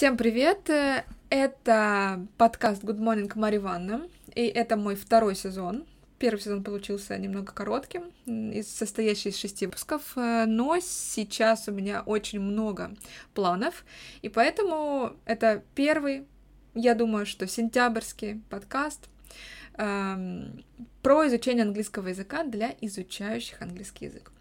Всем привет! Это подкаст Good Morning Марья Ивановна, и это мой второй сезон. Первый сезон получился немного коротким, состоящий из шести выпусков, но сейчас у меня очень много планов, и поэтому это первый, я думаю, что сентябрьский подкаст — Эм, про изучение английского языка для изучающих английский язык.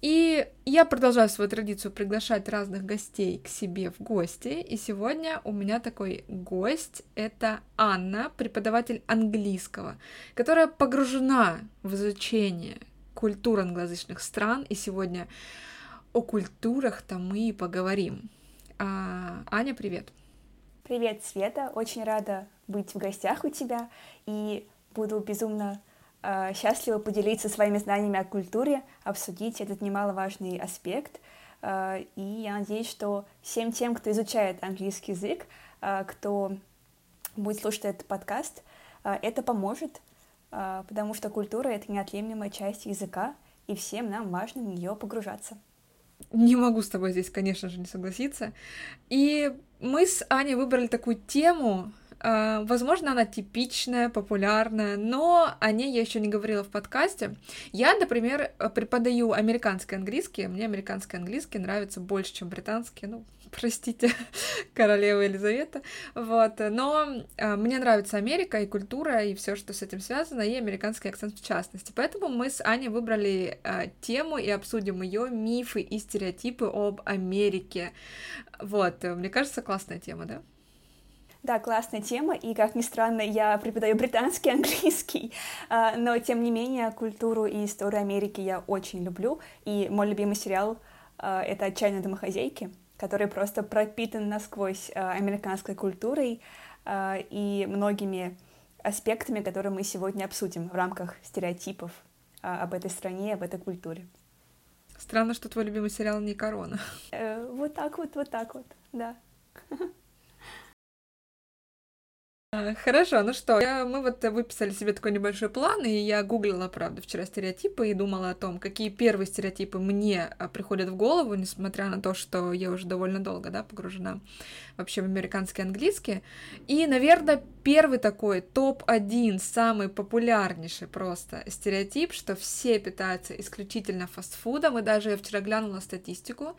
И я продолжаю свою традицию приглашать разных гостей к себе в гости. И сегодня у меня такой гость — это Анна, преподаватель английского, которая погружена в изучение культур англоязычных стран. И сегодня о культурах-то мы и поговорим. А, Аня, привет! Привет, Света! Очень рада быть в гостях у тебя. И буду безумно э, счастлива поделиться своими знаниями о культуре, обсудить этот немаловажный аспект. Э, и я надеюсь, что всем тем, кто изучает английский язык, э, кто будет слушать этот подкаст, э, это поможет, э, потому что культура — это неотъемлемая часть языка, и всем нам важно в нее погружаться. Не могу с тобой здесь, конечно же, не согласиться. И мы с Аней выбрали такую тему, возможно, она типичная, популярная, но о ней я еще не говорила в подкасте. Я, например, преподаю американский английский. Мне американский английский нравится больше, чем британский. Ну, простите, королева Елизавета. Вот. Но э, мне нравится Америка и культура, и все, что с этим связано, и американский акцент в частности. Поэтому мы с Аней выбрали э, тему и обсудим ее мифы и стереотипы об Америке. Вот. Мне кажется, классная тема, да? Да, классная тема, и, как ни странно, я преподаю британский английский, а, но, тем не менее, культуру и историю Америки я очень люблю, и мой любимый сериал а, — это «Отчаянные домохозяйки», который просто пропитан насквозь а, американской культурой и многими аспектами, которые мы сегодня обсудим в рамках стереотипов об этой стране, об этой культуре. Странно, что твой любимый сериал не «Корона». Э, вот так вот, вот так вот, да. А, хорошо, ну что, я, мы вот выписали себе такой небольшой план, и я гуглила, правда, вчера стереотипы и думала о том, какие первые стереотипы мне а, приходят в голову, несмотря на то, что я уже довольно долго, да, погружена вообще в американский английский. И, наверное, первый такой топ-1, самый популярнейший просто стереотип, что все питаются исключительно фастфудом, и даже я вчера глянула статистику.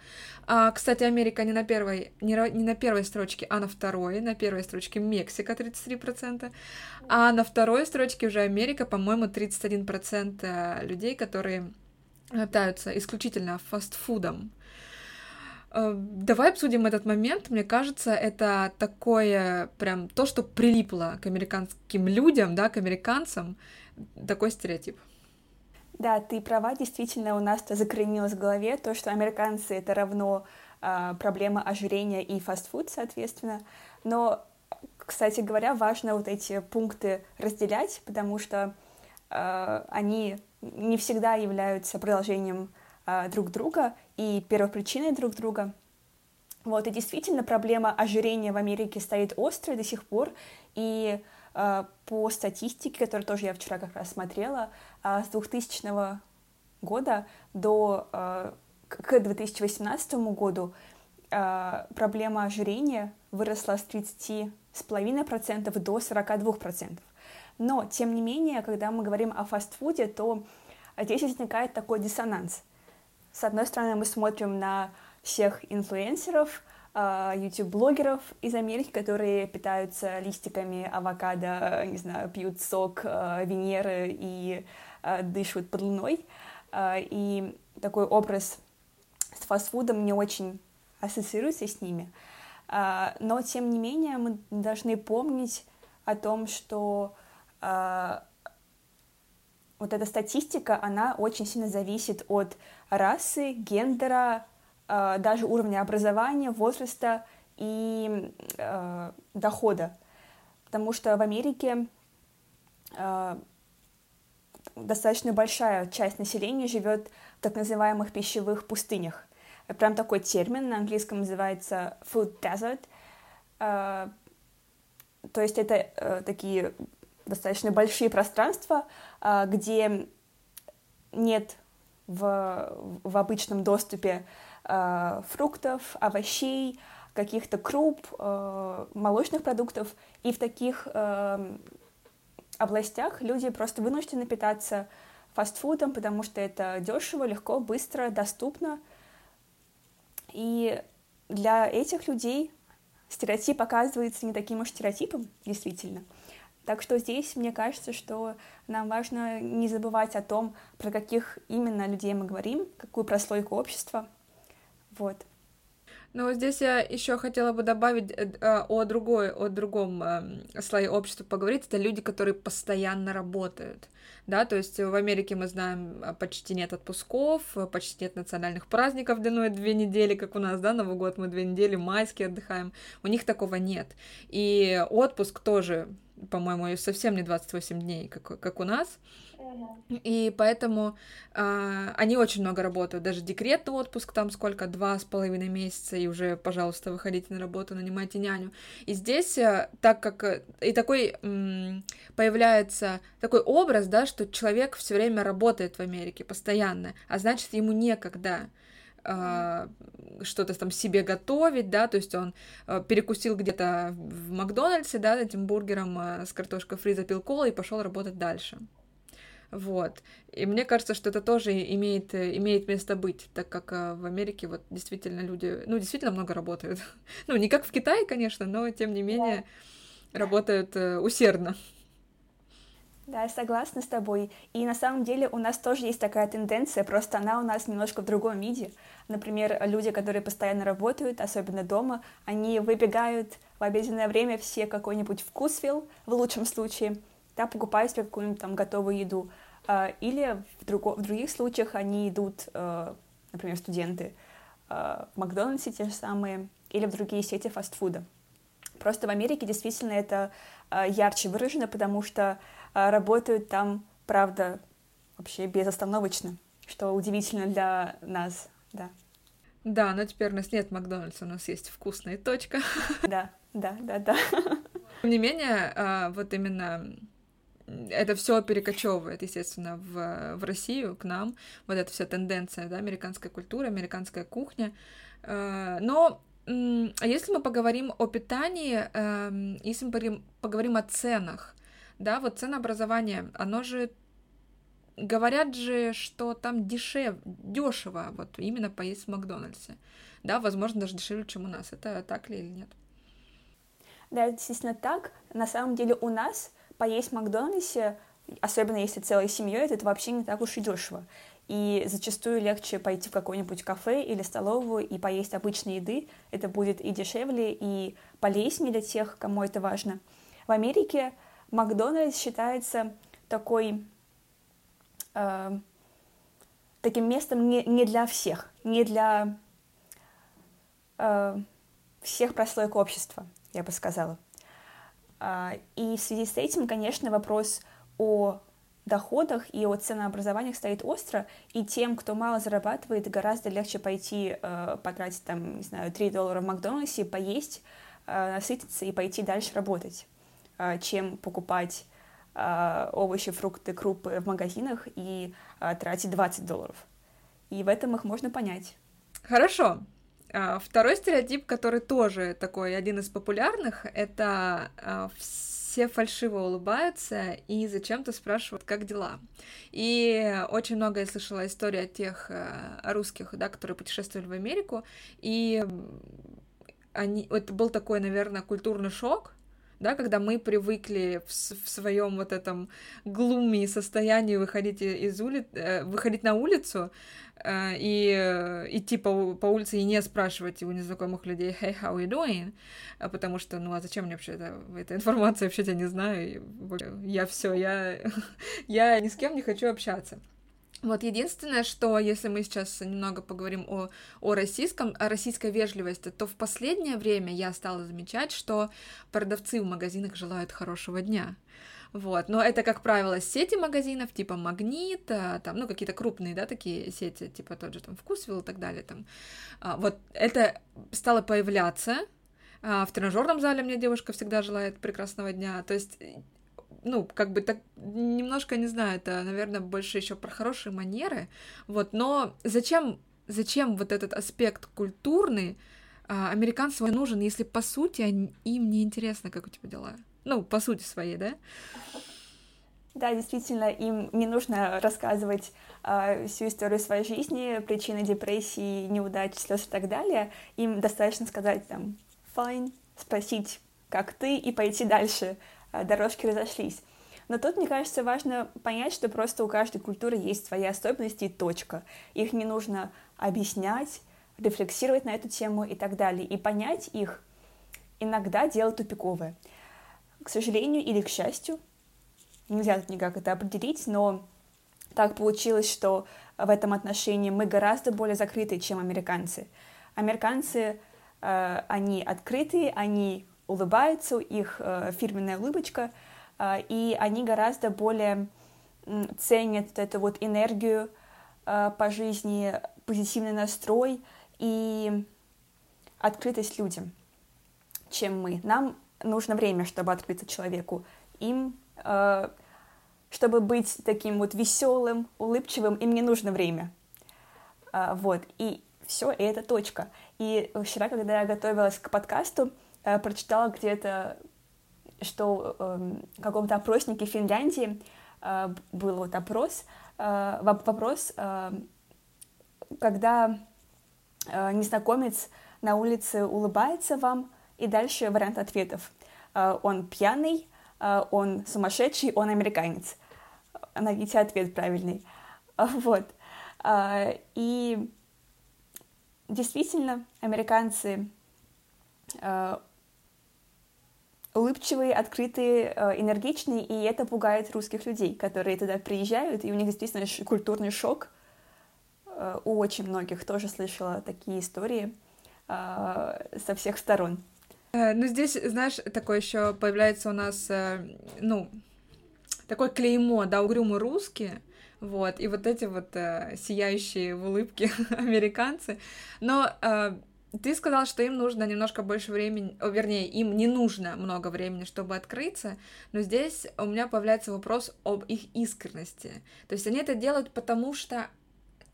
А, кстати, Америка не на первой, не, не на первой строчке, а на второй, на первой строчке Мексика 33%, а на второй строчке уже Америка, по-моему, 31% э, людей, которые питаются исключительно фастфудом. Э, давай обсудим этот момент. Мне кажется, это такое прям то, что прилипло к американским людям, да, к американцам, такой стереотип. Да, ты права, действительно, у нас-то закоренилось в голове то, что американцы — это равно э, проблема ожирения и фастфуд, соответственно. Но, кстати говоря, важно вот эти пункты разделять, потому что э, они не всегда являются продолжением э, друг друга и первопричиной друг друга. Вот, и действительно проблема ожирения в Америке стоит острой до сих пор, и э, по статистике, которую тоже я вчера как раз смотрела, э, с 2000 года до э, к 2018 году э, проблема ожирения выросла с 30,5% до 42%. Но, тем не менее, когда мы говорим о фастфуде, то здесь возникает такой диссонанс — с одной стороны, мы смотрим на всех инфлюенсеров, а, YouTube-блогеров из Америки, которые питаются листиками авокадо, не знаю, пьют сок а, Венеры и а, дышат под луной. И такой образ с фастфудом не очень ассоциируется с ними. Но, тем не менее, мы должны помнить о том, что вот эта статистика, она очень сильно зависит от расы, гендера, э, даже уровня образования, возраста и дохода. Потому что в Америке достаточно большая часть населения живет в так называемых пищевых пустынях. Прям такой термин на английском называется food desert. Э, то есть это э, такие достаточно большие пространства, э, где нет в, в обычном доступе фруктов, овощей, каких-то круп, молочных продуктов, и в таких областях люди просто вынуждены питаться фастфудом, потому что это дешево, легко, быстро, доступно. И для этих людей стереотип оказывается не таким уж стереотипом, действительно. Так что здесь мне кажется, что нам важно не забывать о том, про каких именно людей мы говорим, какую прослойку общества. Вот. Ну, здесь я еще хотела бы добавить э, э, о другой, о другом эм, слое общества поговорить. Это люди, которые постоянно работают. Да, то есть в Америке мы знаем, а, почти нет отпусков, почти нет национальных праздников длиной две недели, как у нас, да, Новый год мы две недели, майские отдыхаем. У них такого нет. И отпуск тоже, по-моему, совсем не 28 дней, как, как у нас. И поэтому э, они очень много работают. Даже декретный отпуск там сколько? Два с половиной месяца, и уже, пожалуйста, выходите на работу, нанимайте няню. И здесь, э, так как... Э, и такой м, появляется такой образ, да, что человек все время работает в Америке, постоянно, а значит, ему некогда что-то там себе готовить, да, то есть он э, перекусил где-то в Макдональдсе, да, этим бургером э, с картошкой фри, запил колу и пошел работать дальше. Вот. И мне кажется, что это тоже имеет, имеет место быть, так как в Америке вот действительно люди, ну, действительно много работают. ну, не как в Китае, конечно, но тем не менее да. работают э, усердно. Да, я согласна с тобой. И на самом деле у нас тоже есть такая тенденция, просто она у нас немножко в другом виде. Например, люди, которые постоянно работают, особенно дома, они выбегают в обеденное время все какой-нибудь вкусвилл, в лучшем случае, да, покупают себе какую-нибудь там готовую еду. А, или в, друго, в других случаях они идут, э, например, студенты, э, в Макдональдсе те же самые, или в другие сети фастфуда. Просто в Америке действительно это э, ярче выражено, потому что работают там, правда, вообще безостановочно, что удивительно для нас, да. Да, но теперь у нас нет Макдональдса, у нас есть вкусная точка. Да, да, да, да. Тем не менее, вот именно это все перекочевывает, естественно, в, в Россию, к нам. Вот эта вся тенденция, да, американская культура, американская кухня. Но а если мы поговорим о питании, эм, если мы поговорим о ценах, да, вот ценообразование, оно же говорят же, что там дешев, дешево, вот именно поесть в Макдональдсе. Да, возможно, даже дешевле, чем у нас. Это так ли или нет? Да, действительно так. На самом деле у нас поесть в Макдональдсе, особенно если целой семьей, это вообще не так уж и дешево. И зачастую легче пойти в какое-нибудь кафе или столовую и поесть обычной еды. Это будет и дешевле, и полезнее для тех, кому это важно. В Америке Макдональдс считается такой, э, таким местом не, не для всех, не для э, всех прослоек общества, я бы сказала. А, и в связи с этим, конечно, вопрос о доходах и о ценообразованиях стоит остро, и тем, кто мало зарабатывает, гораздо легче пойти э, потратить, там, не знаю, 3 доллара в Макдональдсе, поесть, э, насытиться и пойти дальше работать, э, чем покупать э, овощи, фрукты, крупы в магазинах и э, тратить 20 долларов. И в этом их можно понять. Хорошо. А, второй стереотип, который тоже такой один из популярных, это а, все фальшиво улыбаются и зачем-то спрашивают, как дела. И очень много я слышала истории от тех а, русских, да, которые путешествовали в Америку, и они, это был такой, наверное, культурный шок, да, когда мы привыкли в, в своем вот этом глуме состоянии выходить из ули... Э, выходить на улицу э, и э, идти по, по улице и не спрашивать у незнакомых людей «Hey, how you doing?» а Потому что, ну, а зачем мне вообще это, эта информация, вообще тебя не знаю, я все, я, я ни с кем не хочу общаться. Вот единственное, что если мы сейчас немного поговорим о, о российском, о российской вежливости, то в последнее время я стала замечать, что продавцы в магазинах желают хорошего дня. Вот, но это, как правило, сети магазинов, типа Магнит, а, там, ну, какие-то крупные, да, такие сети, типа тот же там Вкусвилл и так далее, там. А, вот это стало появляться, а, в тренажерном зале мне девушка всегда желает прекрасного дня. То есть ну, как бы так немножко, не знаю, это, наверное, больше еще про хорошие манеры, вот, но зачем, зачем вот этот аспект культурный а, американцам нужен, если по сути они, им не интересно, как у тебя дела? Ну, по сути своей, да? Да, действительно, им не нужно рассказывать э, всю историю своей жизни, причины депрессии, неудач, слез и так далее. Им достаточно сказать там «fine», спросить, как ты, и пойти дальше. Э, дорожки разошлись. Но тут, мне кажется, важно понять, что просто у каждой культуры есть свои особенности и точка. Их не нужно объяснять, рефлексировать на эту тему и так далее. И понять их иногда дело тупиковое. К сожалению или к счастью, нельзя тут никак это определить, но так получилось, что в этом отношении мы гораздо более закрыты, чем американцы. Американцы, э, они открытые, они улыбаются, их э, фирменная улыбочка, э, и они гораздо более ценят эту вот энергию э, по жизни, позитивный настрой и открытость людям, чем мы. Нам нужно время, чтобы открыться человеку. Им чтобы быть таким вот веселым, улыбчивым, им не нужно время. Вот, и все, и это точка. И вчера, когда я готовилась к подкасту, э, прочитала где-то, что эм, в каком-то опроснике Финляндии был вот опрос, вопрос, когда незнакомец на улице улыбается вам, и дальше вариант ответов. Он пьяный, он сумасшедший, он американец. Найдите ответ правильный. Вот. И действительно, американцы улыбчивые, открытые, энергичные, и это пугает русских людей, которые туда приезжают, и у них действительно культурный шок. У очень многих тоже слышала такие истории со всех сторон. Э, ну, здесь, знаешь, такое еще появляется у нас, э, ну, такое клеймо, да, угрюмые русские, вот, и вот эти вот э, сияющие в улыбке американцы. Но э, ты сказал, что им нужно немножко больше времени, вернее, им не нужно много времени, чтобы открыться, но здесь у меня появляется вопрос об их искренности. То есть они это делают потому, что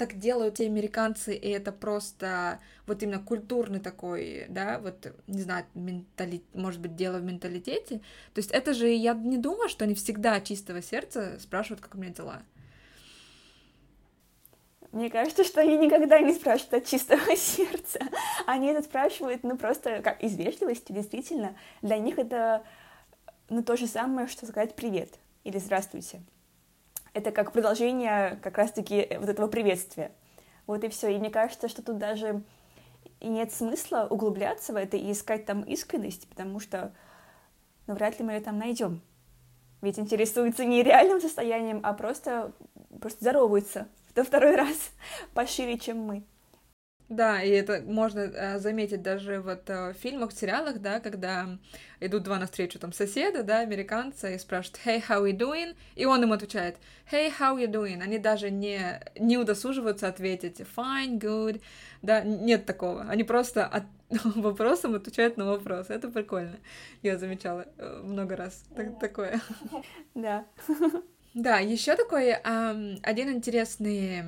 так делают те американцы, и это просто вот именно культурный такой, да, вот, не знаю, менталит, может быть, дело в менталитете. То есть это же, я не думаю, что они всегда чистого сердца спрашивают, как у меня дела. Мне кажется, что они никогда не спрашивают от чистого сердца. Они это спрашивают, ну, просто как из вежливости, действительно. Для них это, ну, то же самое, что сказать «привет» или «здравствуйте» это как продолжение как раз-таки э, вот этого приветствия. Вот и все. И мне кажется, что тут даже нет смысла углубляться в это и искать там искренность, потому что ну, вряд ли мы ее там найдем. Ведь интересуются не реальным состоянием, а просто, просто здороваются во второй раз пошире, чем мы. Да, и это можно э, заметить даже вот э, в фильмах, в сериалах, да, когда идут два навстречу там соседа, да, американца, и спрашивают «Hey, how you doing?» И он им отвечает «Hey, how you doing?» Они даже не, не удосуживаются ответить «Fine, good», да, нет такого. Они просто от... вопросом отвечают на вопрос. Это прикольно. Я замечала э, много раз так, такое. Да. Да, еще такой эм, один интересный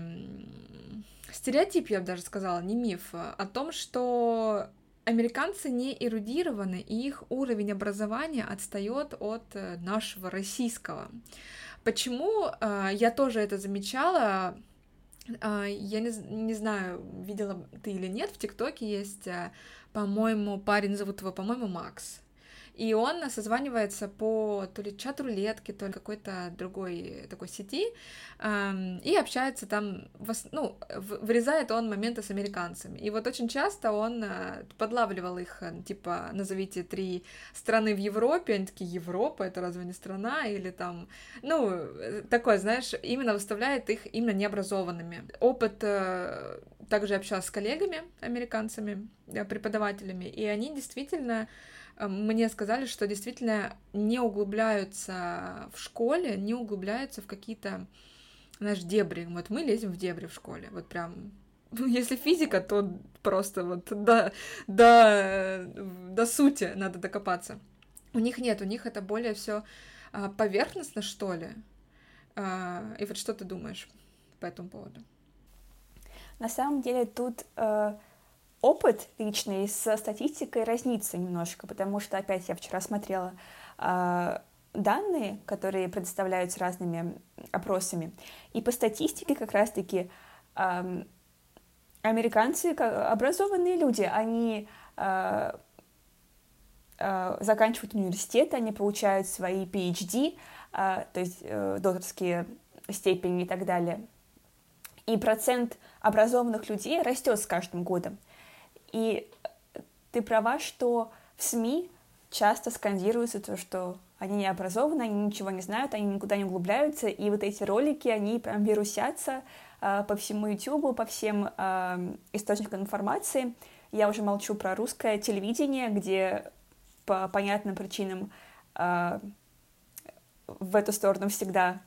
стереотип, я бы даже сказала, не миф, а о том, что американцы не эрудированы, и их уровень образования отстает от э, нашего российского. Почему? А, я тоже это замечала. А, я не, не знаю, видела ты или нет, в ТикТоке есть, по-моему, парень, зовут его, по-моему, Макс. И он созванивается по то ли чат рулетки, то ли какой-то другой такой сети, эм, и общается там, ну, вырезает он моменты с американцами. И вот очень часто он э, подлавливал их, э, типа, назовите три страны в Европе, они такие, Европа, это разве не страна? Или там, ну, э, такое, знаешь, именно выставляет их именно необразованными. Опыт также общался с коллегами, американцами, преподавателями, и они действительно мне сказали, что действительно не углубляются в школе, не углубляются в какие-то, знаешь, дебри. Вот мы лезем в дебри в школе, вот прям если физика, то просто вот до, до, до сути надо докопаться. У них нет, у них это более все а, поверхностно, что ли. А, и вот что ты думаешь по этому поводу? На самом деле тут э, опыт личный с статистикой разнится немножко, потому что, опять, я вчера смотрела э, данные, которые предоставляются разными опросами, и по статистике как раз-таки э, американцы образованные люди, они э, э, заканчивают университет, они получают свои PhD, э, то есть э, докторские степени и так далее. И процент образованных людей растет с каждым годом. И ты права, что в СМИ часто скандируется то, что они не образованы, они ничего не знают, они никуда не углубляются, и вот эти ролики, они прям вирусятся э, по всему YouTube, по всем э, источникам информации. Я уже молчу про русское телевидение, где по понятным причинам э, в эту сторону всегда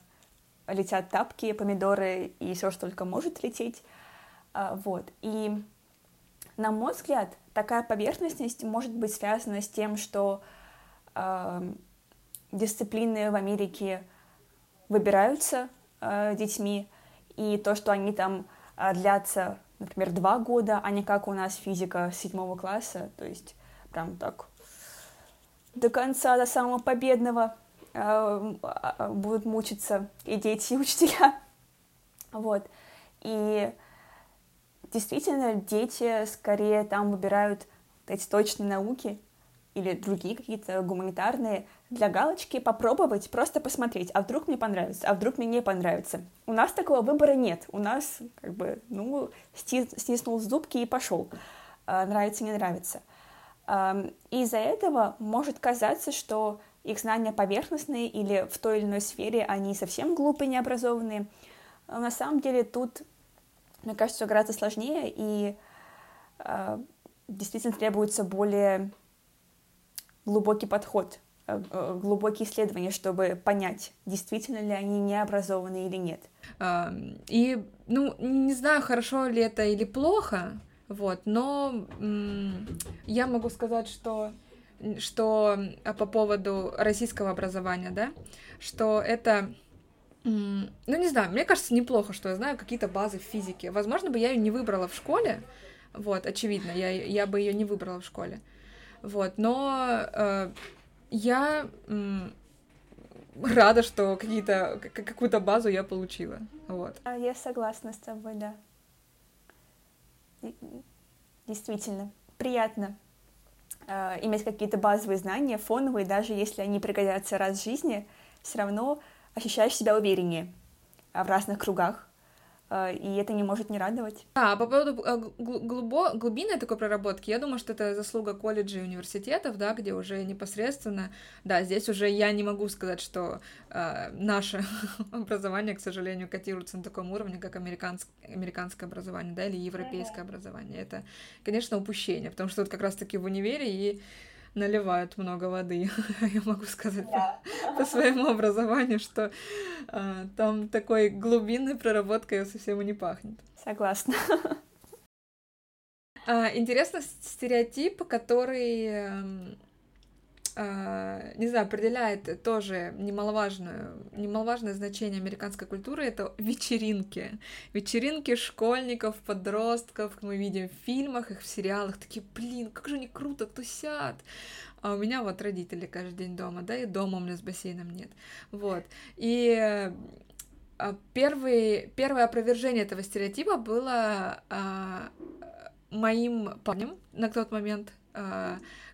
летят тапки, помидоры и все, что только может лететь. Э, вот. И на мой взгляд, такая поверхностность может быть связана с тем, что э, дисциплины в Америке выбираются э, детьми, и то, что они там э, длятся, например, два года, а не как у нас физика седьмого класса, то есть прям так до конца, до самого победного э, будут мучиться и дети, и учителя. Вот. И действительно дети скорее там выбирают эти точные науки или другие какие-то гуманитарные для галочки попробовать, просто посмотреть, а вдруг мне понравится, а вдруг мне не понравится. У нас такого выбора нет. У нас как бы, ну, стиснул зубки и пошел. А, нравится, не нравится. И из-за этого может казаться, что их знания поверхностные или в той или иной сфере они совсем глупые, необразованные. Но на самом деле тут мне кажется, все гораздо сложнее, и э, действительно требуется более глубокий подход, э, э, глубокие исследования, чтобы понять, действительно ли они необразованы или нет. И, ну, не знаю, хорошо ли это или плохо, вот, но я могу сказать, что что по поводу российского образования, да, что это ну, не знаю, мне кажется, неплохо, что я знаю какие-то базы в физике. Возможно, бы я ее не выбрала в школе. Вот, очевидно, я, я бы ее не выбрала в школе. Вот, но э, я э, рада, что какие-то, какую-то базу я получила. Вот. А я согласна с тобой, да. Действительно, приятно э, иметь какие-то базовые знания, фоновые, даже если они пригодятся раз в жизни, все равно ощущаешь себя увереннее а, в разных кругах, а, и это не может не радовать. А, по поводу а, глубо, глубинной такой проработки, я думаю, что это заслуга колледжей и университетов, да, где уже непосредственно, да, здесь уже я не могу сказать, что э, наше образование, к сожалению, котируется на таком уровне, как американск, американское образование, да, или европейское mm-hmm. образование. Это, конечно, упущение, потому что вот как раз-таки в универе и наливают много воды. Я могу сказать да. по, по своему образованию, что а, там такой глубинной проработкой совсем и не пахнет. Согласна. А, интересно стереотип, который а, не знаю, определяет тоже немаловажное, немаловажное значение американской культуры, это вечеринки. Вечеринки школьников, подростков, мы видим в фильмах, их в сериалах, такие, блин, как же они круто тусят. А у меня вот родители каждый день дома, да, и дома у меня с бассейном нет. Вот. И а, первый, первое опровержение этого стереотипа было а, моим парнем на тот момент, а,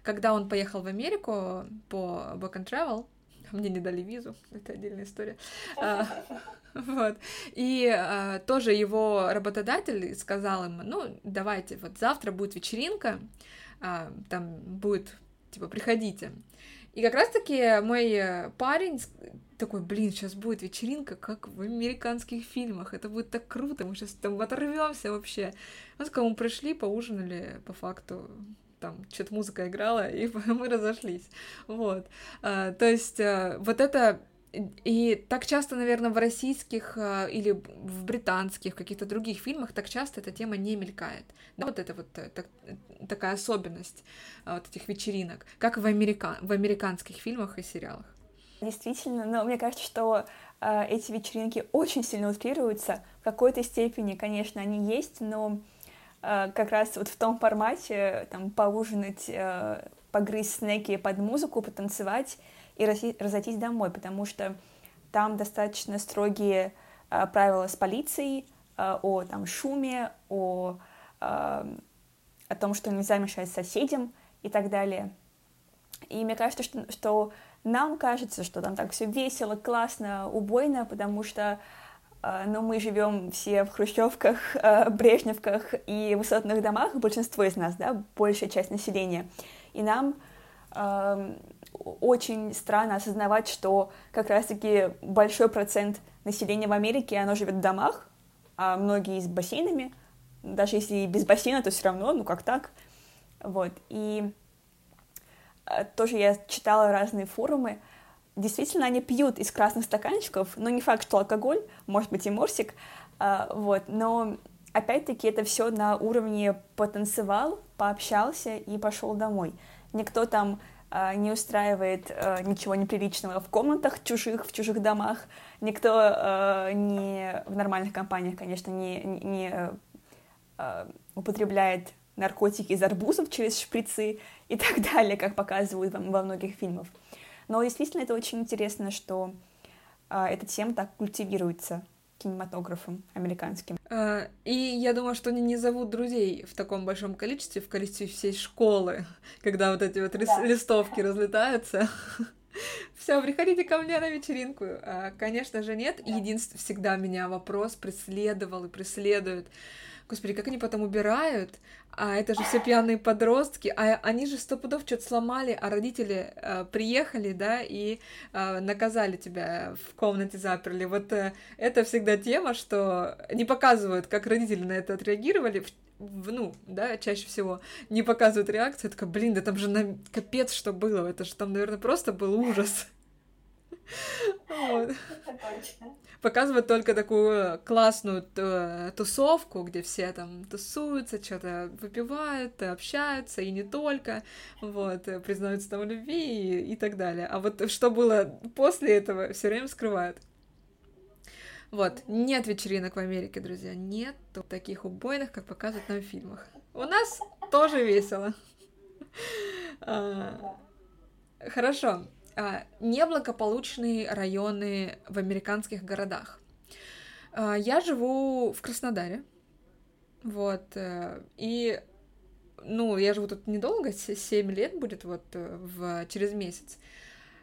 когда он поехал в Америку по Work and Travel, мне не дали визу, это отдельная история. А, вот. И а, тоже его работодатель сказал ему, ну, давайте, вот завтра будет вечеринка, там будет, типа, приходите. И как раз-таки мой парень такой, блин, сейчас будет вечеринка, как в американских фильмах, это будет так круто, мы сейчас там оторвемся вообще. Он сказал, мы пришли, поужинали, по факту, там что-то музыка играла, и мы разошлись. Вот. А, то есть а, вот это и так часто, наверное, в российских а, или в британских, каких-то других фильмах так часто эта тема не мелькает. Да, вот это вот э, так, такая особенность вот этих вечеринок, как в, америка... в американских фильмах и сериалах. Действительно, но мне кажется, что э, эти вечеринки очень сильно утрируются. В какой-то степени, конечно, они есть, но э, как раз вот в том формате, там, поужинать, э, погрызть снеки под музыку, потанцевать и разойтись домой, потому что там достаточно строгие э, правила с полицией э, о там, шуме, о, э, о том, что нельзя мешать соседям и так далее. И мне кажется, что, что нам кажется, что там так все весело, классно, убойно, потому что э, ну, мы живем все в хрущевках, э, брежневках и высотных домах, большинство из нас, да, большая часть населения. И нам очень странно осознавать, что как раз-таки большой процент населения в Америке, оно живет в домах, а многие с бассейнами, даже если и без бассейна, то все равно, ну как так, вот, и э, тоже я читала разные форумы, действительно они пьют из красных стаканчиков, но не факт, что алкоголь, может быть и морсик, э, вот, но опять-таки это все на уровне потанцевал, пообщался и пошел домой. Никто там а, не устраивает а, ничего неприличного в комнатах чужих, в чужих домах. Никто а, не в нормальных компаниях, конечно, не, не употребляет наркотики из арбузов через шприцы и так далее, как показывают во многих фильмах. Но действительно это очень интересно, что эта тема так культивируется кинематографом американским. А, и я думаю, что они не зовут друзей в таком большом количестве, в количестве всей школы, когда вот эти вот да. листовки разлетаются. Все, приходите ко мне на вечеринку. А, конечно же, нет. Да. Единственное, всегда меня вопрос преследовал и преследует. Господи, как они потом убирают, а это же все пьяные подростки, а они же сто пудов что-то сломали, а родители э, приехали, да, и э, наказали тебя в комнате заперли. Вот э, это всегда тема, что не показывают, как родители на это отреагировали, в, ну, да, чаще всего не показывают реакцию, я такая, блин, да там же на... капец, что было, это же там, наверное, просто был ужас. Вот. Показывают только такую классную э, тусовку, где все там тусуются, что-то выпивают, общаются, и не только, вот, э, признаются там любви и, и так далее. А вот что было после этого, все время скрывают. Вот, нет вечеринок в Америке, друзья, нет таких убойных, как показывают нам в фильмах. У нас тоже весело. А, хорошо. А, неблагополучные районы в американских городах. А, я живу в Краснодаре, вот, э, и, ну, я живу тут недолго, 7 лет будет вот э, в, через месяц.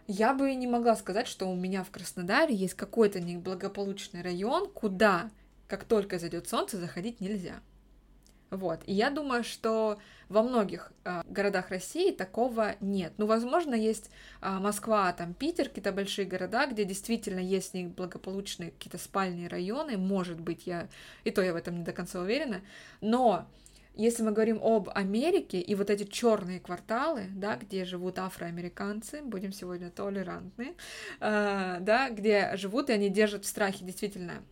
Я бы не могла сказать, что у меня в Краснодаре есть какой-то неблагополучный район, куда, как только зайдет солнце, заходить нельзя. Вот. И я думаю, что во многих э, городах России такого нет. Ну, возможно, есть э, Москва, там Питер, какие-то большие города, где действительно есть неблагополучные какие-то спальные районы. Может быть, я и то я в этом не до конца уверена. Но если мы говорим об Америке и вот эти черные кварталы, да, где живут афроамериканцы, будем сегодня толерантны, э, да, где живут и они держат в страхе действительно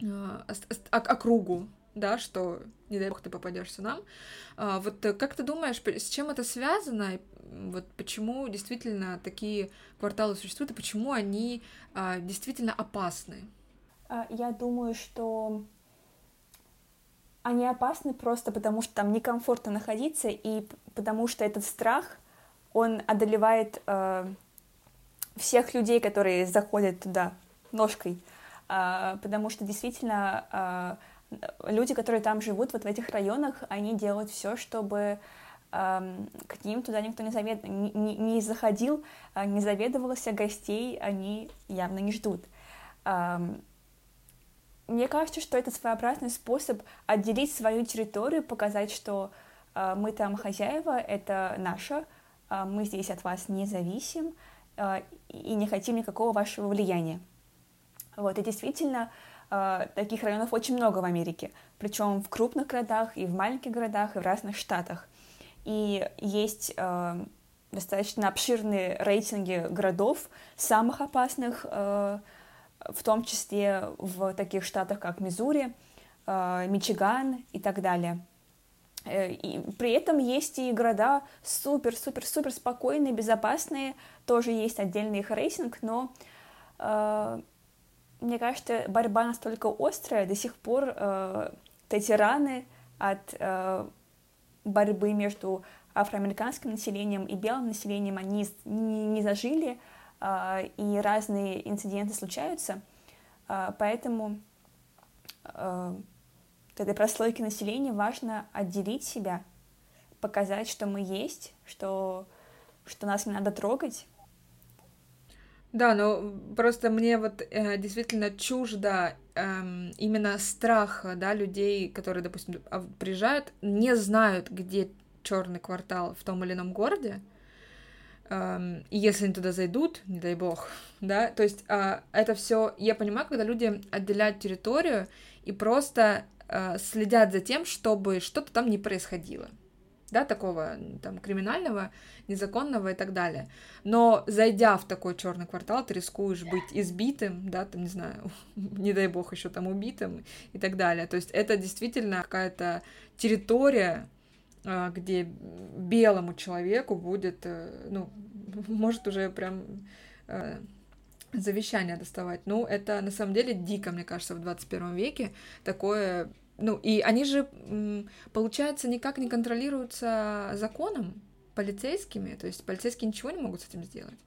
э, округу, да, что не дай бог ты попадешься нам. А, вот э, как ты думаешь, с чем это связано? Вот почему действительно такие кварталы существуют и почему они а, действительно опасны? А, я думаю, что они опасны просто потому, что там некомфортно находиться, и потому что этот страх, он одолевает э, всех людей, которые заходят туда ножкой, э, потому что действительно э, люди, которые там живут, вот в этих районах, они делают все, чтобы эм, к ним туда никто не, завед... не, не, не заходил, э, не заведовался, гостей они явно не ждут. Эм, мне кажется, что это своеобразный способ отделить свою территорию, показать, что э, мы там хозяева, это наше, э, мы здесь от вас не зависим и не хотим никакого вашего влияния. Вот, и действительно, таких районов очень много в Америке, причем в крупных городах и в маленьких городах и в разных штатах. И есть э, достаточно обширные рейтинги городов, самых опасных, э, в том числе в таких штатах, как Миссури, э, Мичиган и так далее. Э, и при этом есть и города супер-супер-супер спокойные, безопасные, тоже есть отдельный их рейтинг, но э, мне кажется, борьба настолько острая, до сих пор э, эти раны от э, борьбы между афроамериканским населением и белым населением, они не, не зажили, э, и разные инциденты случаются, э, поэтому э, этой прослойке населения важно отделить себя, показать, что мы есть, что, что нас не надо трогать, да, но просто мне вот э, действительно чуждо э, именно страх, да, людей, которые, допустим, а, приезжают, не знают, где черный квартал в том или ином городе. Э, и если они туда зайдут, не дай бог, да, то есть э, это все, я понимаю, когда люди отделяют территорию и просто э, следят за тем, чтобы что-то там не происходило да, такого там криминального, незаконного и так далее. Но зайдя в такой черный квартал, ты рискуешь быть избитым, да, там, не знаю, не дай бог еще там убитым и так далее. То есть это действительно какая-то территория, а, где белому человеку будет, э, ну, может уже прям э, завещание доставать. Ну, это на самом деле дико, мне кажется, в 21 веке такое ну, и они же, получается, никак не контролируются законом, полицейскими, то есть полицейские ничего не могут с этим сделать.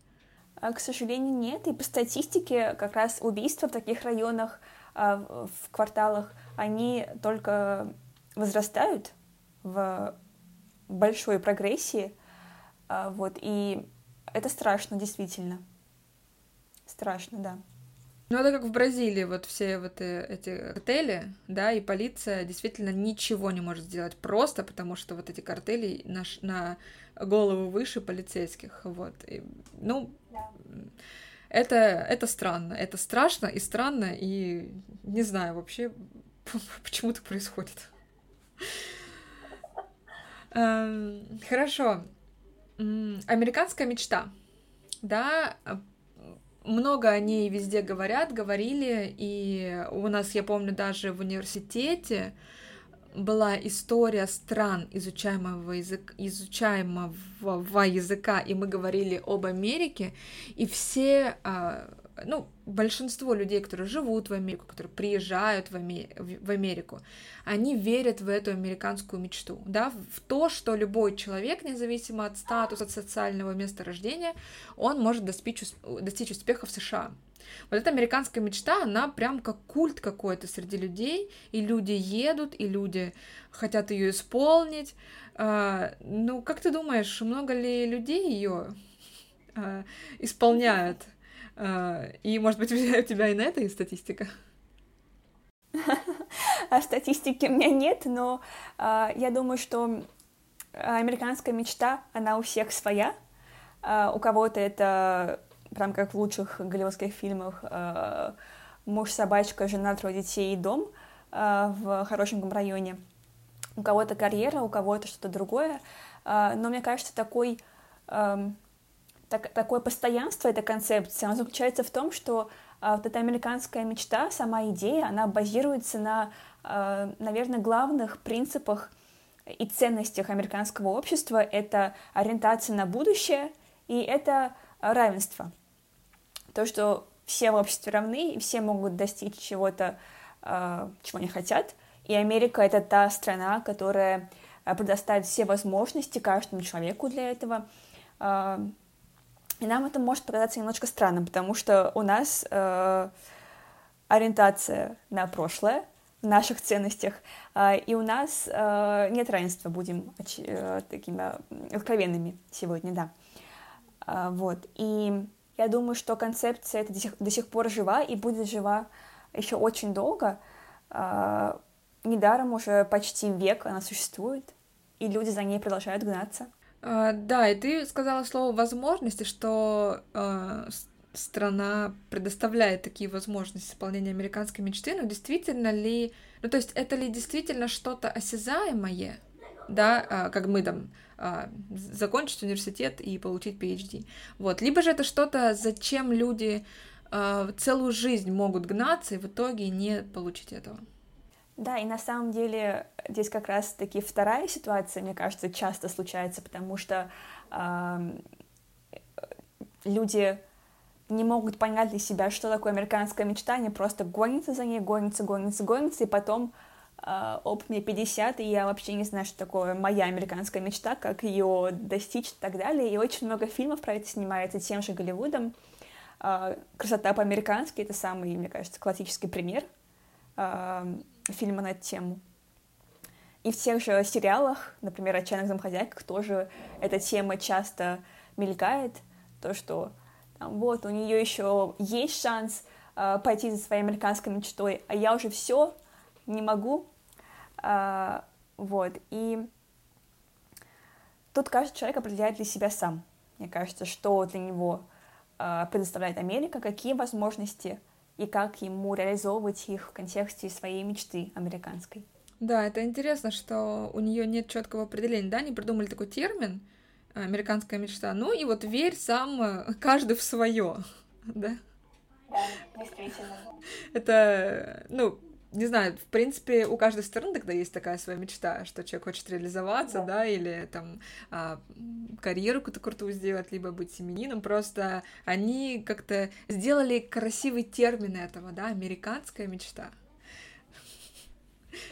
А, к сожалению, нет. И по статистике как раз убийства в таких районах, а, в кварталах, они только возрастают в большой прогрессии. А, вот, и это страшно, действительно. Страшно, да. Ну, это как в Бразилии, вот все вот э, эти картели, да, и полиция действительно ничего не может сделать просто, потому что вот эти картели на, на голову выше полицейских, вот. И, ну, да. это, это странно, это страшно и странно, и не знаю вообще, почему так происходит. Эм, хорошо. Американская мечта. Да, много о ней везде говорят, говорили, и у нас, я помню, даже в университете была история стран изучаемого, язык, изучаемого языка, и мы говорили об Америке, и все а, ну, большинство людей, которые живут в Америку, которые приезжают в, в Америку, они верят в эту американскую мечту, да, в то, что любой человек, независимо от статуса, от социального места рождения, он может достичь, достичь успеха в США. Вот эта американская мечта, она прям как культ какой-то среди людей, и люди едут, и люди хотят ее исполнить. А, ну, как ты думаешь, много ли людей ее а, исполняют? А, и, может быть, у тебя и на это есть статистика? А статистики у меня нет, но э, я думаю, что американская мечта, она у всех своя. Э, у кого-то это прям как в лучших голливудских фильмах муж, собачка, жена, трое детей и дом в хорошеньком районе. У кого-то карьера, у кого-то что-то другое. Но мне кажется, такой так, такое постоянство этой концепции, оно заключается в том, что а, вот эта американская мечта, сама идея, она базируется на, а, наверное, главных принципах и ценностях американского общества. Это ориентация на будущее и это равенство. То, что все в обществе равны, и все могут достичь чего-то, а, чего они хотят. И Америка — это та страна, которая предоставит все возможности каждому человеку для этого. И нам это может показаться немножко странным, потому что у нас э, ориентация на прошлое, в наших ценностях, э, и у нас э, нет равенства, будем э, такими откровенными сегодня, да. Э, вот, и я думаю, что концепция эта до сих, до сих пор жива и будет жива еще очень долго. Э, недаром уже почти век она существует, и люди за ней продолжают гнаться. А, да, и ты сказала слово возможности, что э, страна предоставляет такие возможности исполнения американской мечты, но действительно ли, ну то есть это ли действительно что-то осязаемое, да, э, как мы там э, закончить университет и получить PhD, вот, либо же это что-то, зачем люди целую жизнь могут гнаться и в итоге не получить этого. Да, и на самом деле здесь как раз-таки вторая ситуация, мне кажется, часто случается, потому что э, люди не могут понять для себя, что такое американская мечта, они просто гонятся за ней, гонятся, гонятся, гонятся, и потом Uh, оп, мне 50, и я вообще не знаю, что такое моя американская мечта, как ее достичь и так далее. И очень много фильмов про это снимается тем же Голливудом. Uh, «Красота по-американски» — это самый, мне кажется, классический пример фильма на эту тему. И в тех же сериалах, например, «Отчаянных домохозяйках», тоже эта тема часто мелькает, то, что там, вот у нее еще есть шанс э, пойти за своей американской мечтой, а я уже все не могу, э, вот, и тут каждый человек определяет для себя сам, мне кажется, что для него э, предоставляет Америка, какие возможности и как ему реализовывать их в контексте своей мечты американской. Да, это интересно, что у нее нет четкого определения. Да, они придумали такой термин американская мечта. Ну и вот верь сам э, каждый в свое, да? Да, действительно. Это, ну, не знаю, в принципе, у каждой стороны тогда есть такая своя мечта, что человек хочет реализоваться, да, да или там а, карьеру какую-то крутую сделать, либо быть семенином. Просто они как-то сделали красивый термин этого, да, американская мечта.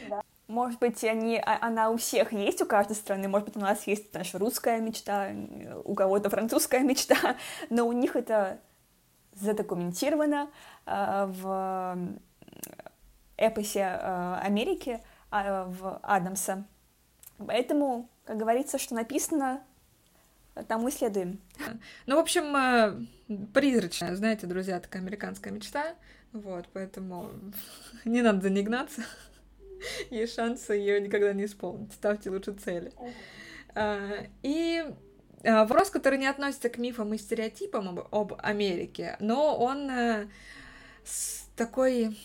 Да. Может быть, они, а, она у всех есть, у каждой страны. Может быть, у нас есть наша русская мечта, у кого-то французская мечта, но у них это задокументировано э, в эпосе э, Америки э, в Адамса. Поэтому, как говорится, что написано, тому и следуем. Ну, в общем, э, призрачная, знаете, друзья, такая американская мечта. Вот, поэтому не надо за ней гнаться. есть шансы ее никогда не исполнить. Ставьте лучше цели. А, и а, вопрос, который не относится к мифам и стереотипам об, об Америке, но он э, такой,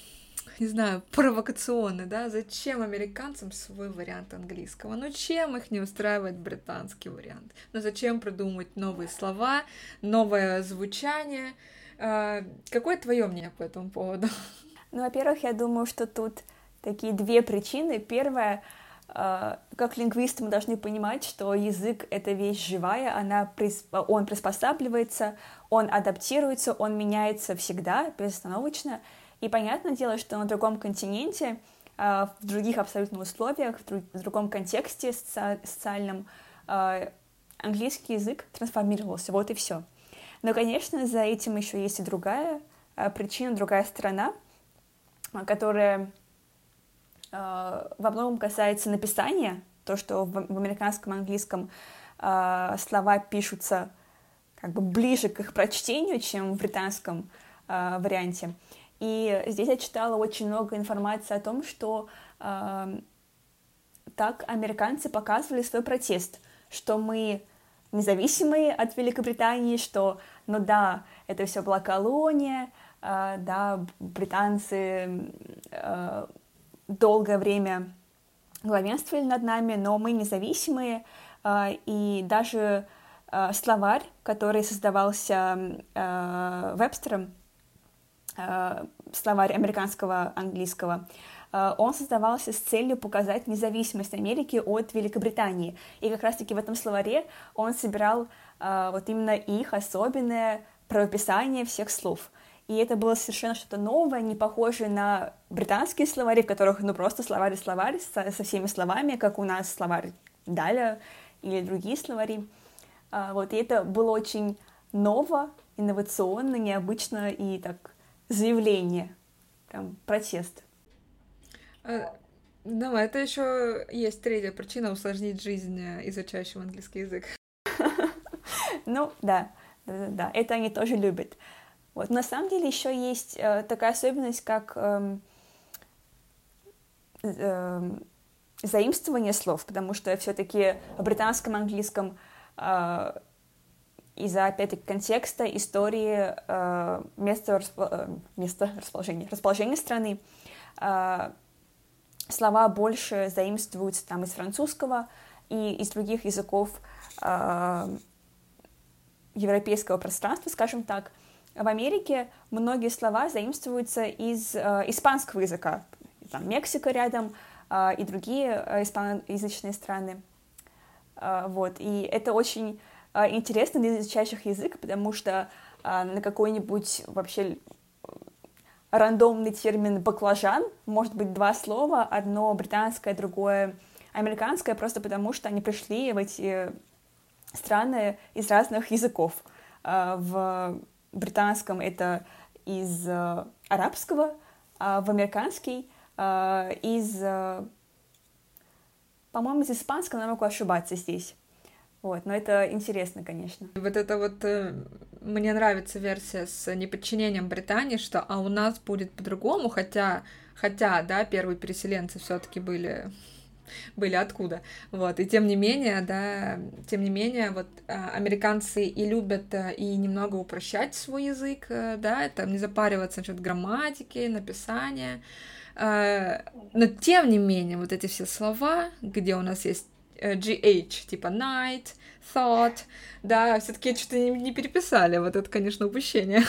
не знаю, провокационный, да, зачем американцам свой вариант английского? Ну, чем их не устраивает британский вариант? Ну, зачем придумывать новые слова, новое звучание? А, какое твое мнение по этому поводу? Ну, во-первых, я думаю, что тут такие две причины. Первая, как лингвисты мы должны понимать, что язык — это вещь живая, она, он приспосабливается, он адаптируется, он меняется всегда, безостановочно. И понятное дело, что на другом континенте, э, в других абсолютно условиях, в другом контексте социальном, э, английский язык трансформировался, вот и все. Но, конечно, за этим еще есть и другая причина, другая сторона, которая Э, во многом касается написания, то, что в, американском английском э, слова пишутся как бы ближе к их прочтению, чем в британском э, варианте. И здесь я читала очень много информации о том, что э, так американцы показывали свой протест, что мы независимые от Великобритании, что, ну да, это все была колония, э, да, британцы э, долгое время главенствовали над нами, но мы независимые, а, и даже а, словарь, который создавался а, Вебстером, словарь американского английского, он создавался с целью показать независимость Америки от Великобритании. И как раз-таки в этом словаре он собирал вот именно их особенное правописание всех слов. И это было совершенно что-то новое, не похожее на британские словари, в которых, ну, просто словарь и словарь со, со всеми словами, как у нас словарь Даля или другие словари. Вот, и это было очень ново, инновационно, необычно и так заявление, прям протест. А, да, это еще есть третья причина усложнить жизнь э, изучающим английский язык. Ну, да, да, да, это они тоже любят. Вот. На самом деле еще есть э, такая особенность, как э, э, заимствование слов, потому что все-таки в британском английском э, из-за, опять-таки, контекста, истории, э, места, распо... Э, места расположения, расположения страны, э, слова больше заимствуются там из французского и из других языков э, европейского пространства, скажем так, в Америке многие слова заимствуются из э, испанского языка. Там Мексика рядом э, и другие э, испаноязычные страны. Э, вот. И это очень интересно для изучающих язык, потому что э, на какой-нибудь вообще рандомный термин «баклажан». Может быть, два слова, одно британское, другое американское, просто потому что они пришли в эти страны из разных языков. А, в британском это из арабского, а в американский из, по-моему, из испанского, но могу ошибаться здесь. Вот, но это интересно, конечно. Вот это вот мне нравится версия с неподчинением Британии, что а у нас будет по-другому, хотя, хотя, да, первые переселенцы все-таки были были откуда. Вот, и тем не менее, да, тем не менее, вот а, американцы и любят э, и немного упрощать свой язык, э, да, там не запариваться насчет грамматики, написания, э, но тем не менее, вот эти все слова, где у нас есть GH, типа night, thought, да, все-таки что-то не, не переписали, вот это, конечно, упущение.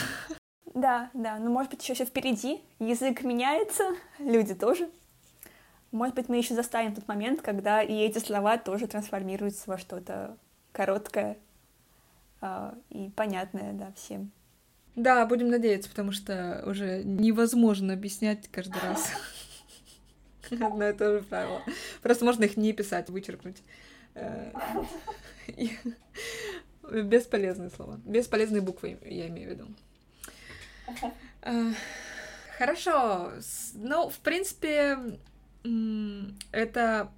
Да, да, но может быть еще все впереди, язык меняется, люди тоже. Может быть, мы еще застанем тот момент, когда и эти слова тоже трансформируются во что-то короткое э, и понятное, да, всем. Да, будем надеяться, потому что уже невозможно объяснять каждый раз. Одно и то же правило. Просто можно их не писать, вычеркнуть. Э, бесполезные слова. Бесполезные буквы, я имею в виду. Э, хорошо. Ну, в принципе, это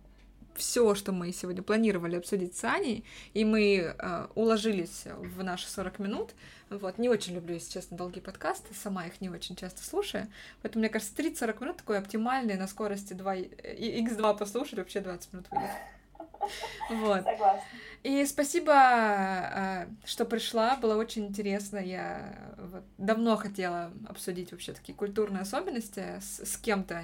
все, что мы сегодня планировали обсудить с Аней, и мы э, уложились в наши 40 минут. Вот, не очень люблю, если честно, долгие подкасты, сама их не очень часто слушаю, поэтому, мне кажется, 30-40 минут такой оптимальный на скорости 2, x2 послушать, вообще 20 минут выйдет. Вот. Согласна. И спасибо, э, что пришла, было очень интересно. Я вот давно хотела обсудить вообще такие культурные особенности с, с кем-то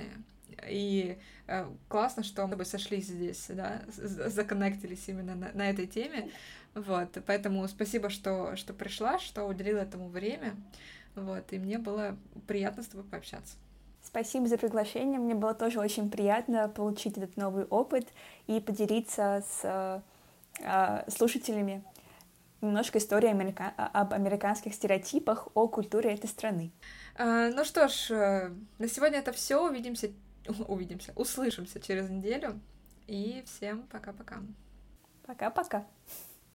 и э, классно, что мы тобой сошлись здесь, да, законнектились именно на, на этой теме. Вот, поэтому спасибо, что, что пришла, что уделила этому время. Вот, и мне было приятно с тобой пообщаться. Спасибо за приглашение. Мне было тоже очень приятно получить этот новый опыт и поделиться с э, э слушателями немножко истории америка... об американских стереотипах о культуре этой страны. А, ну что ж, э, на сегодня это все. Увидимся увидимся, услышимся через неделю. И всем пока-пока. Пока-пока.